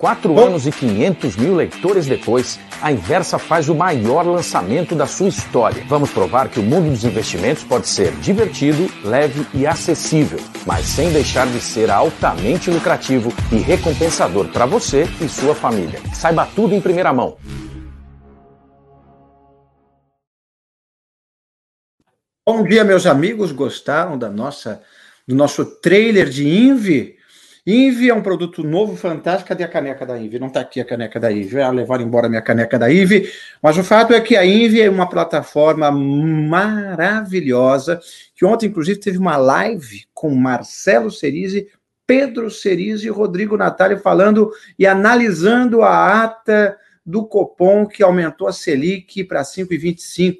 Quatro Bom. anos e 500 mil leitores depois, a Inversa faz o maior lançamento da sua história. Vamos provar que o mundo dos investimentos pode ser divertido, leve e acessível, mas sem deixar de ser altamente lucrativo e recompensador para você e sua família. Saiba tudo em primeira mão. Bom dia, meus amigos. Gostaram da nossa do nosso trailer de Invi? Invi é um produto novo, fantástico. Cadê a caneca da Invi? Não está aqui a caneca da Invi. Ah, levaram embora minha caneca da Invi. Mas o fato é que a Invi é uma plataforma maravilhosa, que ontem, inclusive, teve uma live com Marcelo Cerise, Pedro Cerise e Rodrigo Natália falando e analisando a ata do Copom que aumentou a Selic para 5,25.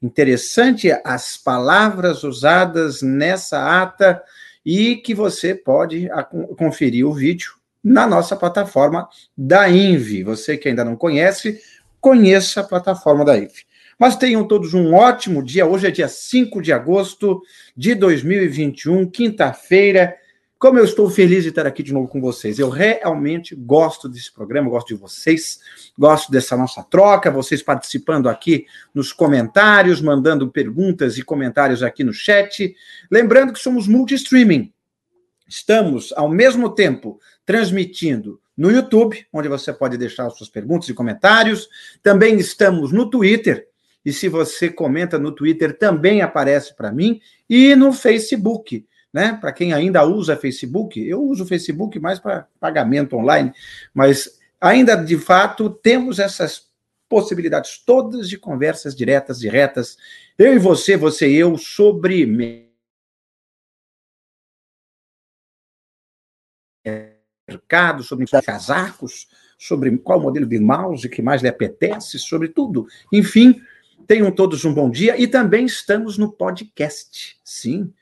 Interessante as palavras usadas nessa ata e que você pode conferir o vídeo na nossa plataforma da Invi. Você que ainda não conhece, conheça a plataforma da Invi. Mas tenham todos um ótimo dia. Hoje é dia 5 de agosto de 2021, quinta-feira. Como eu estou feliz de estar aqui de novo com vocês. Eu realmente gosto desse programa, gosto de vocês, gosto dessa nossa troca, vocês participando aqui nos comentários, mandando perguntas e comentários aqui no chat. Lembrando que somos multi-streaming. Estamos, ao mesmo tempo, transmitindo no YouTube, onde você pode deixar suas perguntas e comentários. Também estamos no Twitter, e se você comenta no Twitter, também aparece para mim, e no Facebook né? Para quem ainda usa Facebook, eu uso o Facebook mais para pagamento online, mas ainda de fato temos essas possibilidades todas de conversas diretas e retas, eu e você, você e eu, sobre mercado, sobre casacos, sobre qual modelo de mouse que mais lhe apetece, sobre tudo. Enfim, tenham todos um bom dia e também estamos no podcast. Sim,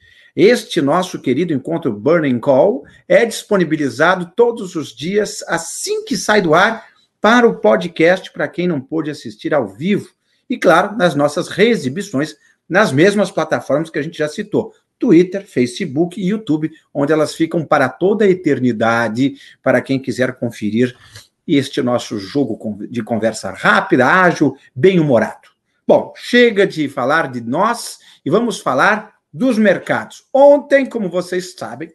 este nosso querido encontro Burning Call é disponibilizado todos os dias, assim que sai do ar, para o podcast, para quem não pôde assistir ao vivo. E, claro, nas nossas reexibições, nas mesmas plataformas que a gente já citou. Twitter, Facebook e YouTube, onde elas ficam para toda a eternidade, para quem quiser conferir este nosso jogo de conversa rápida, ágil, bem-humorado. Bom, chega de falar de nós e vamos falar dos mercados. Ontem, como vocês sabem,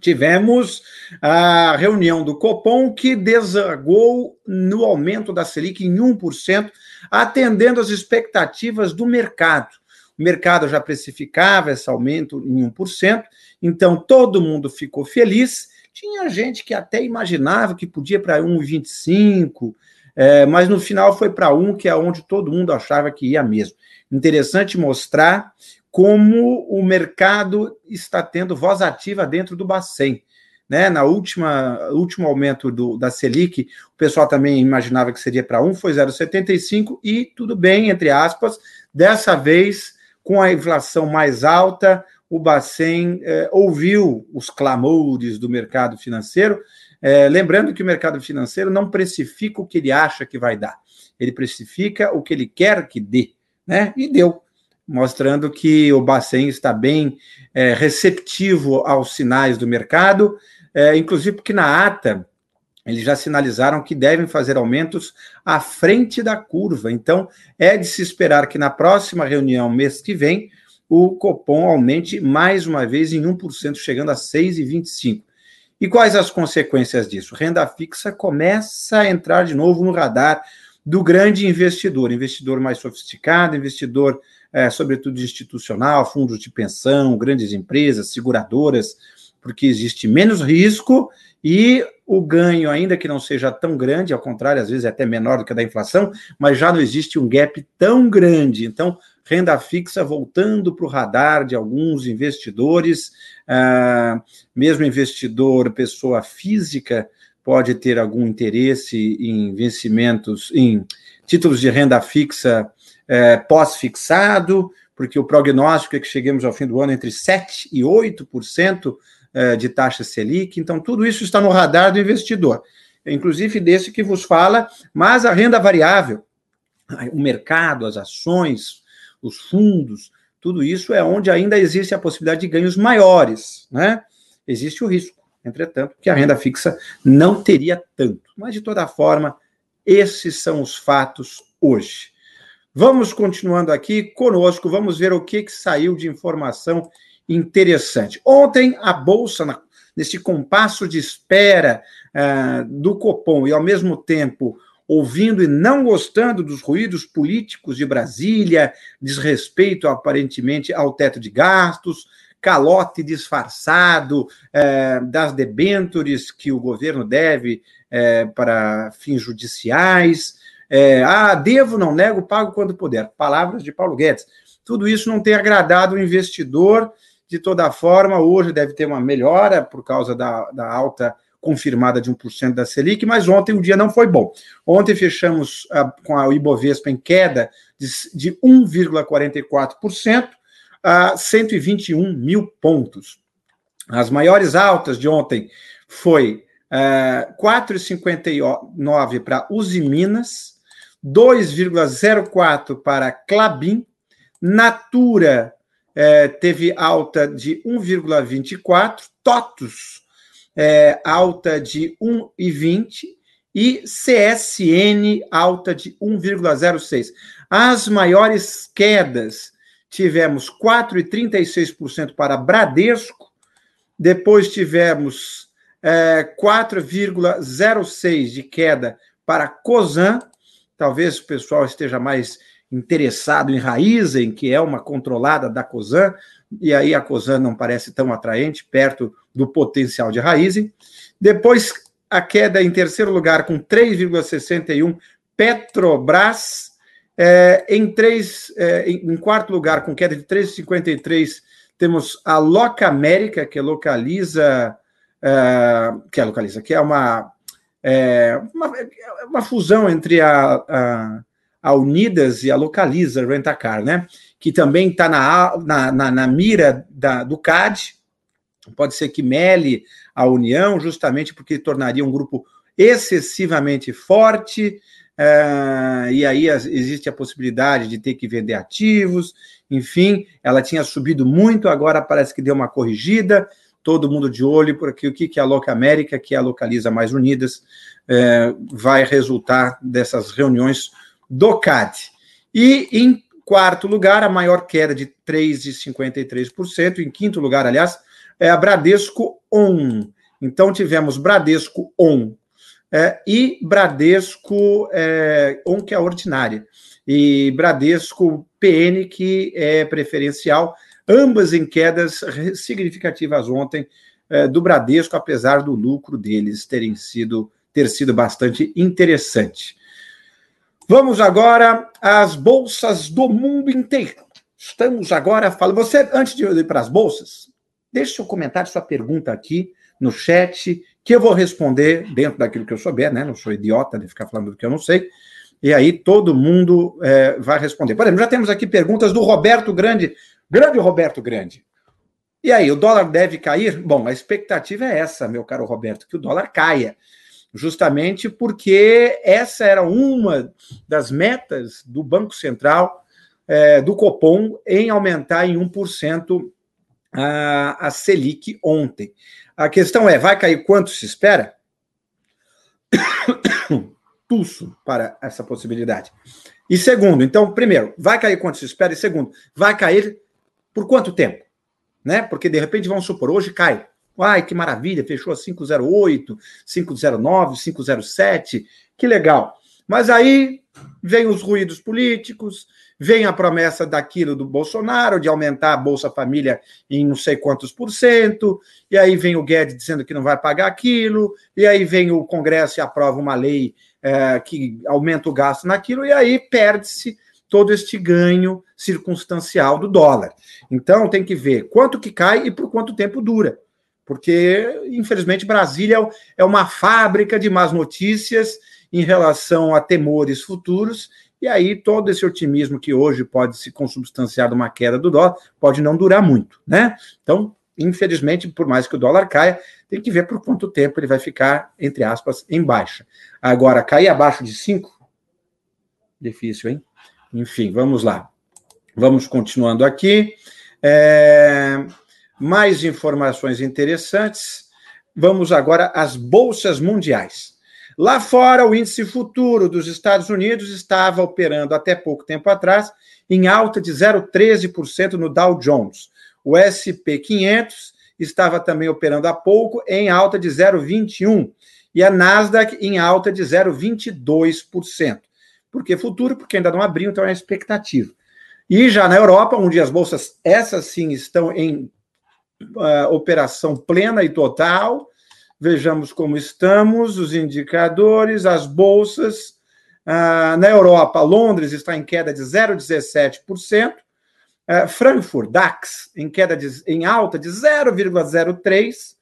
tivemos a reunião do Copom que desagou no aumento da Selic em 1%, atendendo às expectativas do mercado. O mercado já precificava esse aumento em 1%, então todo mundo ficou feliz. Tinha gente que até imaginava que podia para 1,25%, é, mas no final foi para 1, que é onde todo mundo achava que ia mesmo. Interessante mostrar como o mercado está tendo voz ativa dentro do Bacen. Né? Na última último aumento do, da Selic, o pessoal também imaginava que seria para 1, foi 0,75 e tudo bem, entre aspas. Dessa vez, com a inflação mais alta, o Bacen eh, ouviu os clamores do mercado financeiro, eh, lembrando que o mercado financeiro não precifica o que ele acha que vai dar, ele precifica o que ele quer que dê, né? E deu mostrando que o Bacen está bem é, receptivo aos sinais do mercado, é, inclusive porque na ata eles já sinalizaram que devem fazer aumentos à frente da curva. Então, é de se esperar que na próxima reunião, mês que vem, o Copom aumente mais uma vez em 1%, chegando a 6,25%. E quais as consequências disso? Renda fixa começa a entrar de novo no radar do grande investidor, investidor mais sofisticado, investidor é, sobretudo institucional, fundos de pensão, grandes empresas, seguradoras, porque existe menos risco e o ganho, ainda que não seja tão grande, ao contrário, às vezes é até menor do que a da inflação, mas já não existe um gap tão grande. Então, renda fixa voltando para o radar de alguns investidores, ah, mesmo investidor, pessoa física, pode ter algum interesse em vencimentos, em títulos de renda fixa é, pós-fixado, porque o prognóstico é que cheguemos ao fim do ano entre 7% e 8% é, de taxa Selic. Então, tudo isso está no radar do investidor, inclusive desse que vos fala, mas a renda variável, o mercado, as ações, os fundos, tudo isso é onde ainda existe a possibilidade de ganhos maiores, né? Existe o risco. entretanto, que a renda fixa não teria tanto. Mas, de toda forma, esses são os fatos hoje. Vamos continuando aqui conosco, vamos ver o que, que saiu de informação interessante. Ontem, a Bolsa, nesse compasso de espera uh, do Copom e, ao mesmo tempo, ouvindo e não gostando dos ruídos políticos de Brasília, desrespeito aparentemente ao teto de gastos, calote disfarçado eh, das debêntures que o governo deve eh, para fins judiciais. Eh, ah, devo, não nego, pago quando puder. Palavras de Paulo Guedes. Tudo isso não tem agradado o investidor. De toda forma, hoje deve ter uma melhora por causa da, da alta confirmada de 1% da Selic, mas ontem o dia não foi bom. Ontem fechamos uh, com a Ibovespa em queda de, de 1,44% a 121 mil pontos. As maiores altas de ontem foi uh, 4,59 para Uzi Minas, 2,04 para Clabin, Natura uh, teve alta de 1,24, TOTUS é, alta de 1,20 e CSN alta de 1,06. As maiores quedas tivemos 4,36% para Bradesco, depois tivemos é, 4,06% de queda para Cosan, talvez o pessoal esteja mais interessado em Raizen, que é uma controlada da Cosan, e aí a Cosan não parece tão atraente, perto do potencial de Raizen. Depois, a queda em terceiro lugar, com 3,61, Petrobras. É, em, três, é, em, quarto lugar, com queda de 3,53, temos a Loca América, que localiza. É, que é localiza, que é uma, é, uma, uma, fusão entre a, a, a Unidas e a Localiza Rentacar, né? Que também está na, na, na, na, mira da, do CAD, Pode ser que mele a União, justamente porque tornaria um grupo excessivamente forte, uh, e aí existe a possibilidade de ter que vender ativos, enfim, ela tinha subido muito, agora parece que deu uma corrigida, todo mundo de olho, porque o que, que a Loca América, que é a Localiza Mais Unidas, uh, vai resultar dessas reuniões do CAD. E em quarto lugar, a maior queda de 3,53%, em quinto lugar, aliás, é a Bradesco On. Então, tivemos Bradesco On é, e Bradesco é, On, que é a ordinária, e Bradesco PN, que é preferencial, ambas em quedas significativas ontem é, do Bradesco, apesar do lucro deles terem sido, ter sido bastante interessante. Vamos agora às bolsas do mundo inteiro. Estamos agora falando. Você, antes de ir para as bolsas, Deixe seu comentário, sua pergunta aqui no chat, que eu vou responder dentro daquilo que eu souber, né? Não sou idiota de ficar falando do que eu não sei. E aí todo mundo é, vai responder. Por exemplo, já temos aqui perguntas do Roberto Grande. Grande Roberto Grande. E aí, o dólar deve cair? Bom, a expectativa é essa, meu caro Roberto, que o dólar caia. Justamente porque essa era uma das metas do Banco Central, é, do Copom, em aumentar em 1% a, a Selic ontem. A questão é: vai cair quanto se espera? Tusso para essa possibilidade. E segundo, então, primeiro, vai cair quanto se espera? E segundo, vai cair por quanto tempo? Né? Porque de repente vamos supor, hoje cai. Ai, que maravilha, fechou a 508, 509, 507, que legal. Mas aí vem os ruídos políticos, Vem a promessa daquilo do Bolsonaro, de aumentar a Bolsa Família em não sei quantos por cento, e aí vem o Guedes dizendo que não vai pagar aquilo, e aí vem o Congresso e aprova uma lei é, que aumenta o gasto naquilo, e aí perde-se todo este ganho circunstancial do dólar. Então tem que ver quanto que cai e por quanto tempo dura. Porque, infelizmente, Brasília é uma fábrica de más notícias em relação a temores futuros e aí todo esse otimismo que hoje pode se consubstanciar de uma queda do dólar pode não durar muito, né? Então, infelizmente, por mais que o dólar caia, tem que ver por quanto tempo ele vai ficar, entre aspas, em baixa. Agora, cair abaixo de 5? Difícil, hein? Enfim, vamos lá. Vamos continuando aqui. É... Mais informações interessantes. vamos agora às bolsas mundiais. Lá fora, o índice futuro dos Estados Unidos estava operando até pouco tempo atrás em alta de 0,13% no Dow Jones. O SP 500 estava também operando há pouco em alta de 0,21 e a Nasdaq em alta de 0,22%. Por que futuro? Porque ainda não abriu, então é expectativa. E já na Europa, onde as bolsas, essas sim, estão em uh, operação plena e total, vejamos como estamos, os indicadores, as bolsas. Uh, na Europa, Londres está em queda de 0,17%. Uh, Frankfurt, DAX, em queda de, em alta de 0,03%.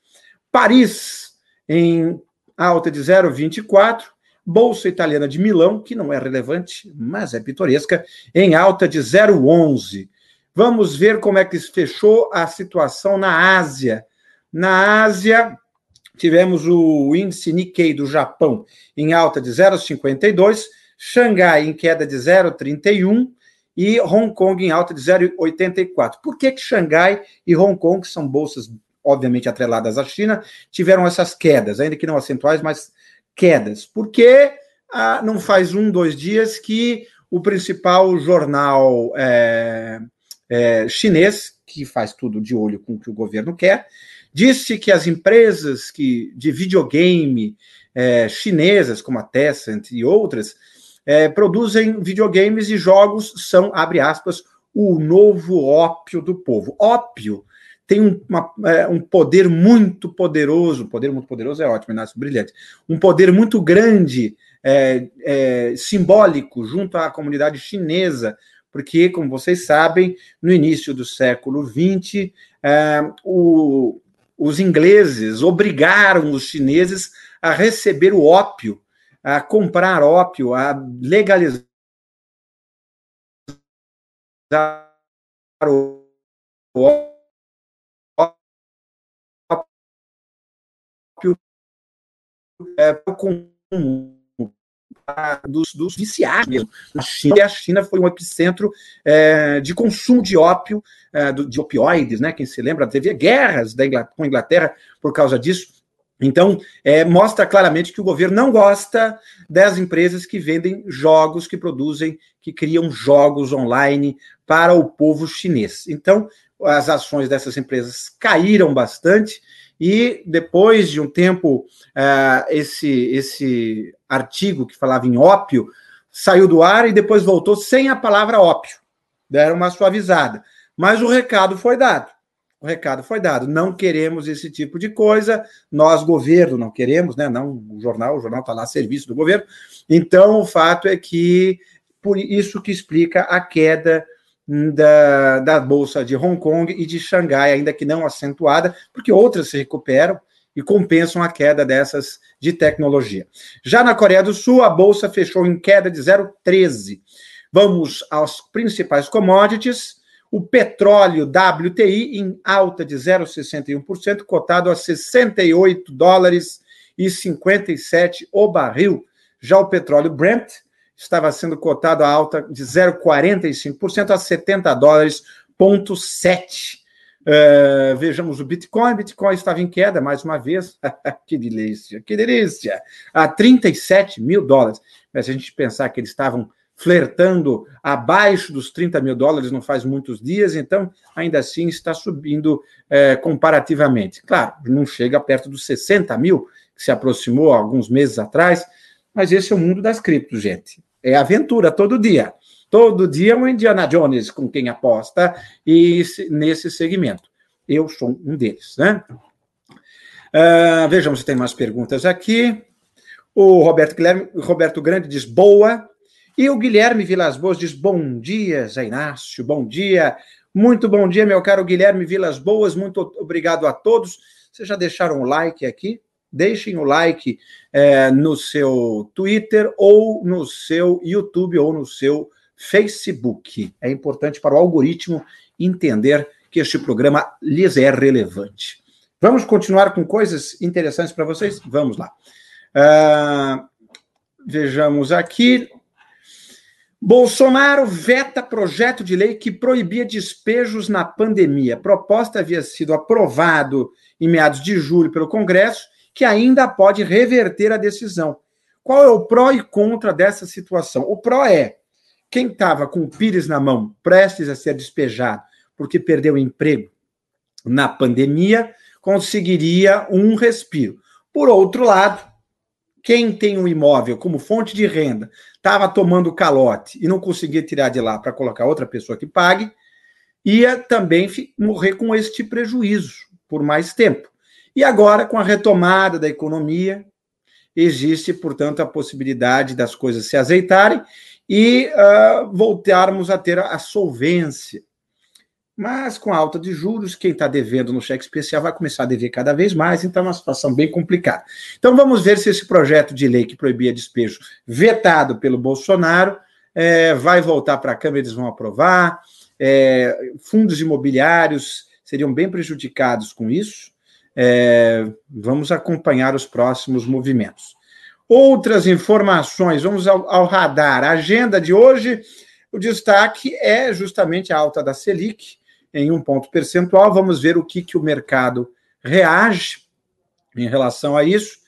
Paris, em alta de 0,24%. Bolsa Italiana de Milão, que não é relevante, mas é pitoresca, em alta de 0,11%. Vamos ver como é que fechou a situação na Ásia. Na Ásia, tivemos o índice Nikkei do Japão em alta de 0,52%, Xangai em queda de 0,31% e Hong Kong em alta de 0,84%. Por que, que Xangai e Hong Kong, que são bolsas obviamente atreladas à China, tiveram essas quedas, ainda que não acentuais, mas quedas? Porque ah, não faz um, dois dias que o principal jornal é, é, chinês, que faz tudo de olho com o que o governo quer, disse que as empresas que, de videogame é, chinesas, como a Tencent e outras, é, produzem videogames e jogos são, abre aspas, o novo ópio do povo. Ópio tem um, uma, é, um poder muito poderoso, poder muito poderoso é ótimo, Inácio, brilhante, um poder muito grande, é, é, simbólico, junto à comunidade chinesa, porque, como vocês sabem, no início do século XX, é, o, os ingleses obrigaram os chineses a receber o ópio, a comprar ópio, a legalizar o ópio é, com dos, dos viciados mesmo. Na China, e a China foi um epicentro é, de consumo de ópio, é, de opioides, né? Quem se lembra, teve guerras da Inglaterra, com a Inglaterra por causa disso. Então, é, mostra claramente que o governo não gosta das empresas que vendem jogos, que produzem, que criam jogos online para o povo chinês. Então, as ações dessas empresas caíram bastante e depois de um tempo, uh, esse, esse artigo que falava em ópio saiu do ar e depois voltou sem a palavra ópio. Deram uma suavizada. Mas o recado foi dado. O recado foi dado. Não queremos esse tipo de coisa. Nós, governo, não queremos, né? Não o jornal, o jornal está lá a serviço do governo. Então, o fato é que por isso que explica a queda da, da Bolsa de Hong Kong e de Xangai, ainda que não acentuada, porque outras se recuperam e compensam a queda dessas de tecnologia. Já na Coreia do Sul, a bolsa fechou em queda de 0,13. Vamos aos principais commodities. O petróleo WTI em alta de 0,61%, cotado a 68 dólares e 57 o barril. Já o petróleo Brent estava sendo cotado a alta de 0,45% a 70 dólares, ponto 7. Uh, vejamos o Bitcoin. Bitcoin estava em queda mais uma vez. que delícia, que delícia! A 37 mil dólares. Mas se a gente pensar que eles estavam flertando abaixo dos 30 mil dólares não faz muitos dias, então ainda assim está subindo é, comparativamente. Claro, não chega perto dos 60 mil, que se aproximou alguns meses atrás, mas esse é o mundo das criptos, gente. É aventura todo dia. Todo dia um Indiana Jones com quem aposta e nesse segmento. Eu sou um deles, né? Uh, vejamos se tem mais perguntas aqui. O Roberto, Guilherme, Roberto Grande diz boa. E o Guilherme Vilas Boas diz bom dia, Zé Inácio, bom dia. Muito bom dia, meu caro Guilherme Vilas Boas. Muito obrigado a todos. Vocês já deixaram o like aqui? Deixem o like é, no seu Twitter ou no seu YouTube ou no seu Facebook. É importante para o algoritmo entender que este programa lhes é relevante. Vamos continuar com coisas interessantes para vocês? Vamos lá. Uh, vejamos aqui. Bolsonaro veta projeto de lei que proibia despejos na pandemia. Proposta havia sido aprovado em meados de julho pelo Congresso, que ainda pode reverter a decisão. Qual é o pró e contra dessa situação? O pró é quem estava com o pires na mão, prestes a ser despejado porque perdeu o emprego na pandemia, conseguiria um respiro. Por outro lado, quem tem um imóvel como fonte de renda, estava tomando calote e não conseguia tirar de lá para colocar outra pessoa que pague, ia também morrer com este prejuízo por mais tempo. E agora, com a retomada da economia, existe, portanto, a possibilidade das coisas se azeitarem e uh, voltarmos a ter a solvência mas com a alta de juros, quem está devendo no cheque especial vai começar a dever cada vez mais, então é uma situação bem complicada. Então vamos ver se esse projeto de lei que proibia despejo, vetado pelo Bolsonaro, é, vai voltar para a Câmara, eles vão aprovar. É, fundos imobiliários seriam bem prejudicados com isso. É, vamos acompanhar os próximos movimentos. Outras informações, vamos ao, ao radar. A agenda de hoje, o destaque é justamente a alta da Selic, em um ponto percentual. Vamos ver o que, que o mercado reage em relação a isso.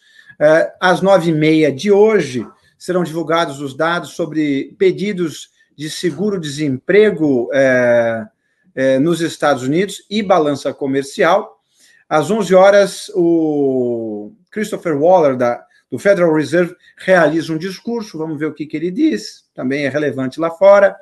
É, às nove e meia de hoje serão divulgados os dados sobre pedidos de seguro-desemprego é, é, nos Estados Unidos e balança comercial. Às 11 horas, o Christopher Waller, da, do Federal Reserve, realiza um discurso. Vamos ver o que, que ele diz, também é relevante lá fora.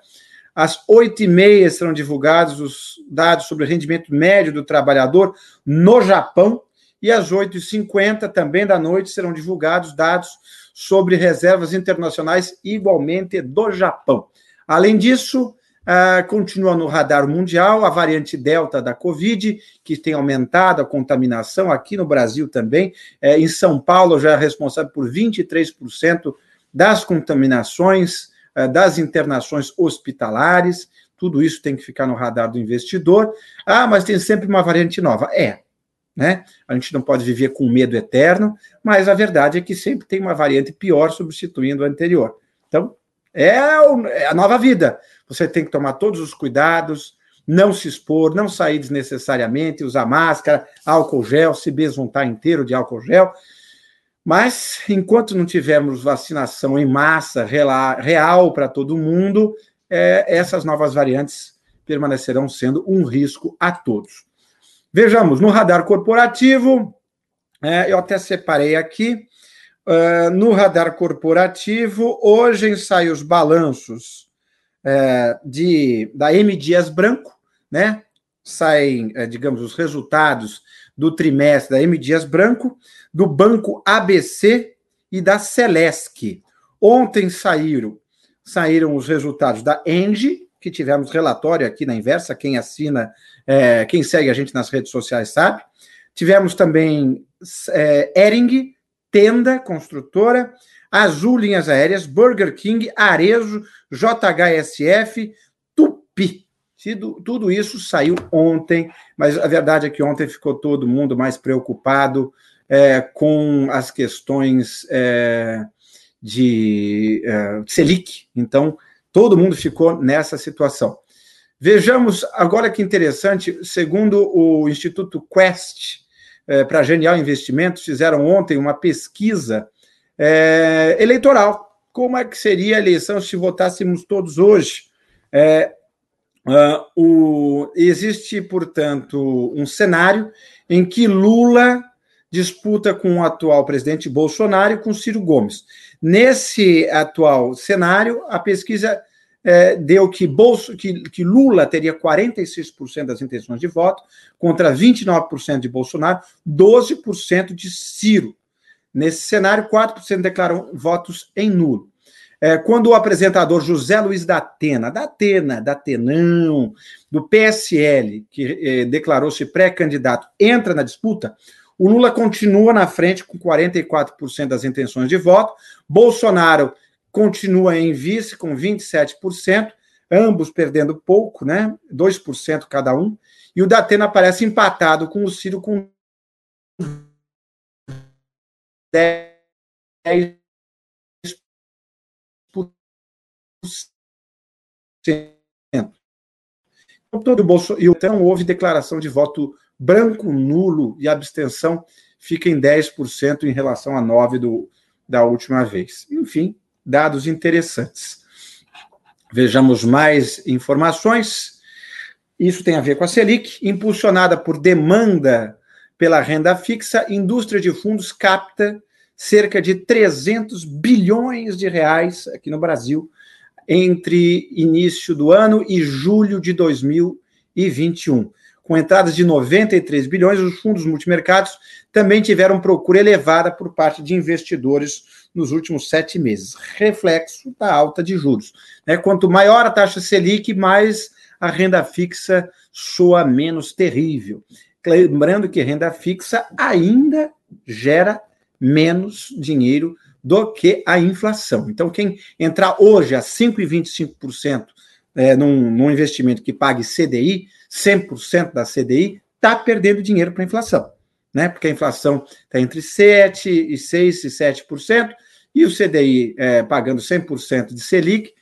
Às oito e meia serão divulgados os dados sobre o rendimento médio do trabalhador no Japão. E às oito e cinquenta também da noite serão divulgados dados sobre reservas internacionais igualmente do Japão. Além disso, Uh, continua no radar mundial a variante Delta da Covid, que tem aumentado a contaminação aqui no Brasil também. É, em São Paulo, já é responsável por 23% das contaminações eh, das internações hospitalares, tudo isso tem que ficar no radar do investidor. Ah, mas tem sempre uma variante nova. É, né? A gente não pode viver com medo eterno, mas a verdade é que sempre tem uma variante pior substituindo a anterior. Então, é, é a nova vida. Você tem que tomar todos os cuidados, não se expor, não sair desnecessariamente, usar máscara, álcool gel, se besuntar inteiro de álcool gel. Mas, enquanto não tivermos vacinação em massa real para todo mundo, é, essas novas variantes permanecerão sendo um risco a todos. Vejamos, no radar corporativo, é, eu até separei aqui, uh, no radar corporativo, hoje saem os balanços é, de, da M. Dias Branco, né? Saem, é, digamos, os resultados do trimestre da M. Dias Branco, do Banco ABC e da Celesc. Ontem saíram, saíram os resultados da Engie, que tivemos relatório aqui na inversa, quem assina, é, quem segue a gente nas redes sociais sabe. Tivemos também é, Ering, Tenda, construtora, Azul Linhas Aéreas, Burger King, Arezo, JHSF, Tupi. Tudo, isso saiu ontem, mas a verdade é que ontem ficou todo mundo mais preocupado é, com as questões é, de é, Selic. Então, todo mundo ficou nessa situação. Vejamos agora que interessante, segundo o Instituto Quest, é, para Genial Investimentos, fizeram ontem uma pesquisa é, eleitoral. Como é que seria a eleição se votássemos todos hoje? É, Uh, o, existe, portanto, um cenário em que Lula disputa com o atual presidente Bolsonaro e com Ciro Gomes. Nesse atual cenário, a pesquisa é, deu que, Bolso, que, que Lula teria 46% das intenções de voto, contra 29% de Bolsonaro, 12% de Ciro. Nesse cenário, 4% declaram votos em nulo. É, quando o apresentador José Luiz da Atena, da Atena, da Atenão, do PSL, que eh, declarou-se pré-candidato, entra na disputa, o Lula continua na frente com 44% das intenções de voto, Bolsonaro continua em vice com 27%, ambos perdendo pouco, né? 2% cada um, e o Datena aparece empatado com o Ciro com 10 Então, todo bolso, e então houve declaração de voto branco, nulo e abstenção fica em 10% em relação a 9% do, da última vez. Enfim, dados interessantes. Vejamos mais informações. Isso tem a ver com a Selic, impulsionada por demanda pela renda fixa, indústria de fundos capta cerca de 300 bilhões de reais aqui no Brasil entre início do ano e julho de 2021. Com entradas de 93 bilhões, os fundos multimercados também tiveram procura elevada por parte de investidores nos últimos sete meses, reflexo da alta de juros. Né? Quanto maior a taxa Selic, mais a renda fixa soa menos terrível. Lembrando que renda fixa ainda gera menos dinheiro do que a inflação. Então, quem entrar hoje a 5,25% é, num, num investimento que pague CDI, 100% da CDI, está perdendo dinheiro para a inflação. Né? Porque a inflação está entre 7% e 6% e 7%, e o CDI é, pagando 100% de Selic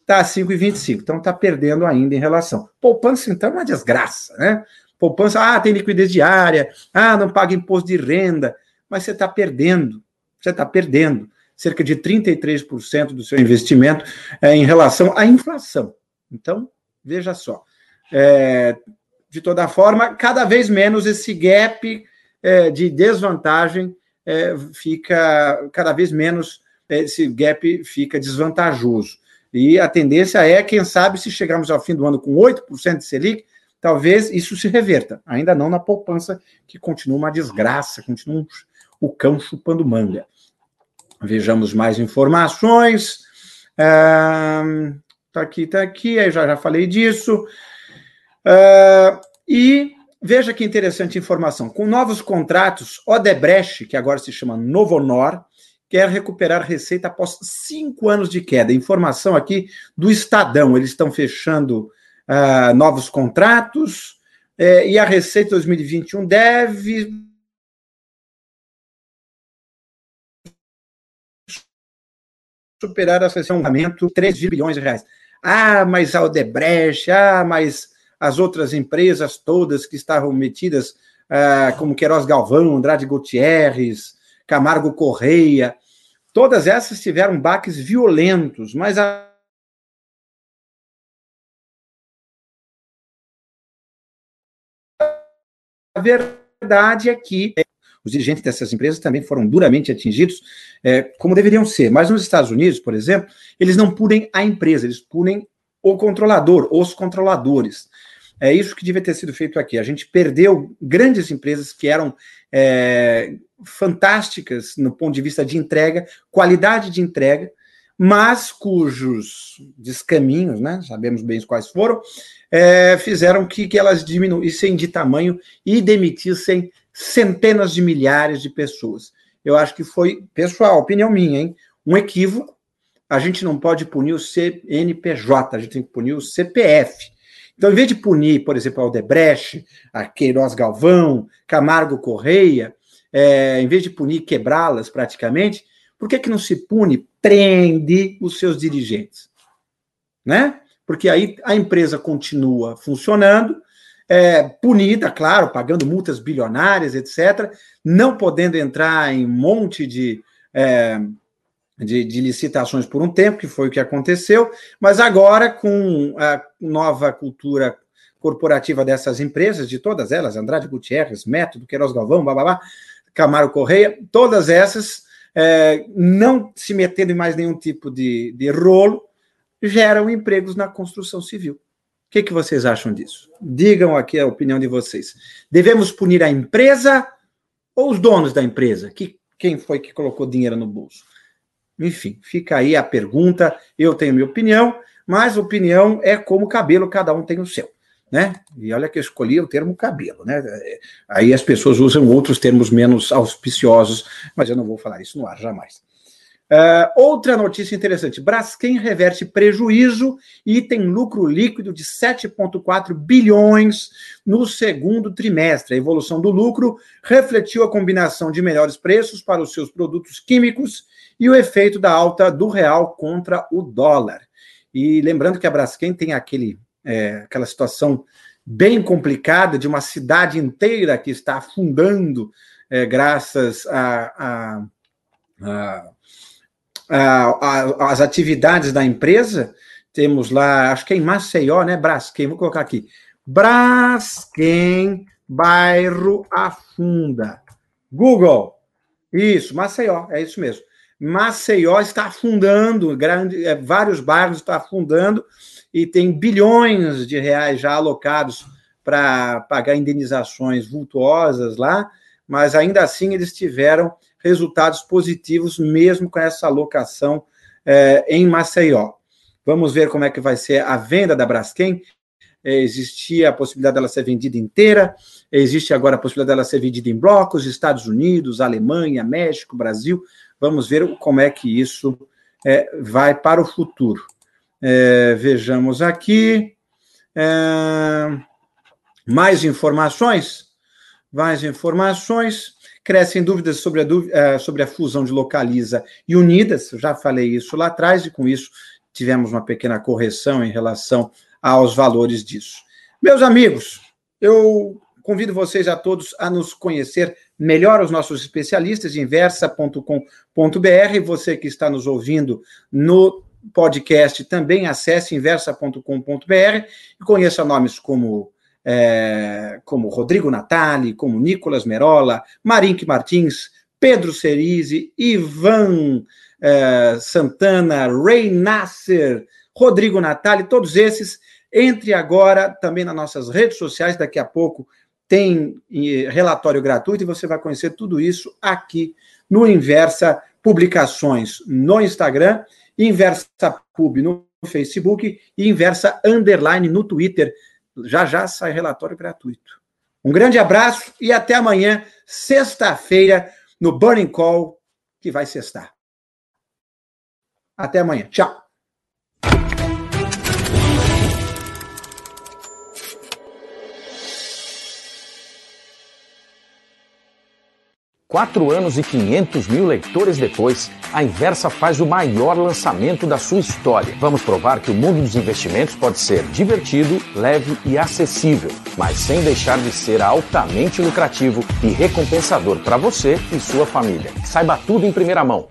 está a 5,25%. Então está perdendo ainda em relação. Poupança, então, é uma desgraça, né? Poupança, ah, tem liquidez diária, ah, não paga imposto de renda mas você está perdendo. Você está perdendo cerca de 33% do seu investimento é, em relação à inflação. Então, veja só. É, de toda forma, cada vez menos esse gap é, de desvantagem é, fica, cada vez menos é, esse gap fica desvantajoso. E a tendência é, quem sabe, se chegarmos ao fim do ano com 8% de Selic, talvez isso se reverta. Ainda não na poupança, que continua uma desgraça, continua o cão chupando manga. Vejamos mais informações. Tá aqui, tá aqui, aí já, já falei disso. E veja que interessante informação. Com novos contratos, Odebrecht, que agora se chama Novonor, quer recuperar receita após cinco anos de queda. Informação aqui do Estadão. Eles estão fechando uh, novos contratos eh, e a receita 2021 deve superar a sessão de 3 bilhões de reais. Ah, mas a Odebrecht, ah, mas as outras empresas todas que estavam metidas, ah, como Queiroz Galvão, Andrade Gutierrez, Camargo Correia, todas essas tiveram baques violentos, mas a verdade é que os dirigentes dessas empresas também foram duramente atingidos, é, como deveriam ser. Mas nos Estados Unidos, por exemplo, eles não punem a empresa, eles punem o controlador, os controladores. É isso que devia ter sido feito aqui. A gente perdeu grandes empresas que eram é, fantásticas no ponto de vista de entrega, qualidade de entrega, mas cujos descaminhos, né, sabemos bem quais foram, é, fizeram que, que elas diminuíssem de tamanho e demitissem centenas de milhares de pessoas. Eu acho que foi, pessoal, opinião minha, hein? Um equívoco. A gente não pode punir o CNPJ, a gente tem que punir o CPF. Então, em vez de punir, por exemplo, a Odebrecht, a Queiroz Galvão, Camargo Correia, é, em vez de punir, quebrá-las praticamente, por que, que não se pune? Prende os seus dirigentes. Né? Porque aí a empresa continua funcionando, é, punida, claro, pagando multas bilionárias, etc., não podendo entrar em um monte de, é, de, de, licitações por um tempo, que foi o que aconteceu, mas agora, com a nova cultura corporativa dessas empresas, de todas elas, Andrade Gutierrez, Método, Queiroz Galvão, babá, Camaro Correia, todas essas, é, não se metendo em mais nenhum tipo de, de rolo, geram empregos na construção civil. O que, que vocês acham disso? Digam aqui a opinião de vocês. Devemos punir a empresa ou os donos da empresa? Que, quem foi que colocou dinheiro no bolso? Enfim, fica aí a pergunta. Eu tenho minha opinião, mas opinião é como cabelo, cada um tem o seu. Né? E olha que eu escolhi o termo cabelo, né? Aí as pessoas usam outros termos menos auspiciosos, mas eu não vou falar isso no ar jamais. Uh, outra notícia interessante: Braskem reverte prejuízo e tem lucro líquido de 7,4 bilhões no segundo trimestre. A evolução do lucro refletiu a combinação de melhores preços para os seus produtos químicos e o efeito da alta do real contra o dólar. E lembrando que a Braskem tem aquele, é, aquela situação bem complicada de uma cidade inteira que está afundando é, graças a, a, a, as atividades da empresa. Temos lá, acho que é em Maceió, né? Braskem, vou colocar aqui. Braskem, bairro Afunda. Google. Isso, Maceió, é isso mesmo. Maceió está afundando, grande, é, vários bairros estão afundando e tem bilhões de reais já alocados para pagar indenizações vultuosas lá, mas ainda assim eles tiveram resultados positivos mesmo com essa alocação é, em Maceió. Vamos ver como é que vai ser a venda da Braskem. É, existia a possibilidade dela ser vendida inteira, existe agora a possibilidade dela ser vendida em blocos, Estados Unidos, Alemanha, México, Brasil. Vamos ver como é que isso é, vai para o futuro. É, vejamos aqui. É, mais informações? Mais informações. Crescem dúvidas sobre a, é, sobre a fusão de Localiza e Unidas. Eu já falei isso lá atrás, e com isso tivemos uma pequena correção em relação aos valores disso. Meus amigos, eu convido vocês a todos a nos conhecer melhor os nossos especialistas, inversa.com.br. Você que está nos ouvindo no podcast, também acesse inversa.com.br e conheça nomes como, é, como Rodrigo Natali, como Nicolas Merola, Marink Martins, Pedro Cerise, Ivan é, Santana, Ray Nasser, Rodrigo Natali, todos esses. Entre agora também nas nossas redes sociais, daqui a pouco tem relatório gratuito e você vai conhecer tudo isso aqui no Inversa Publicações no Instagram, Inversa Pub no Facebook e Inversa Underline no Twitter. Já já sai relatório gratuito. Um grande abraço e até amanhã, sexta-feira, no Burning Call, que vai sextar. Até amanhã. Tchau. Quatro anos e 500 mil leitores depois, a Inversa faz o maior lançamento da sua história. Vamos provar que o mundo dos investimentos pode ser divertido, leve e acessível, mas sem deixar de ser altamente lucrativo e recompensador para você e sua família. Saiba tudo em primeira mão.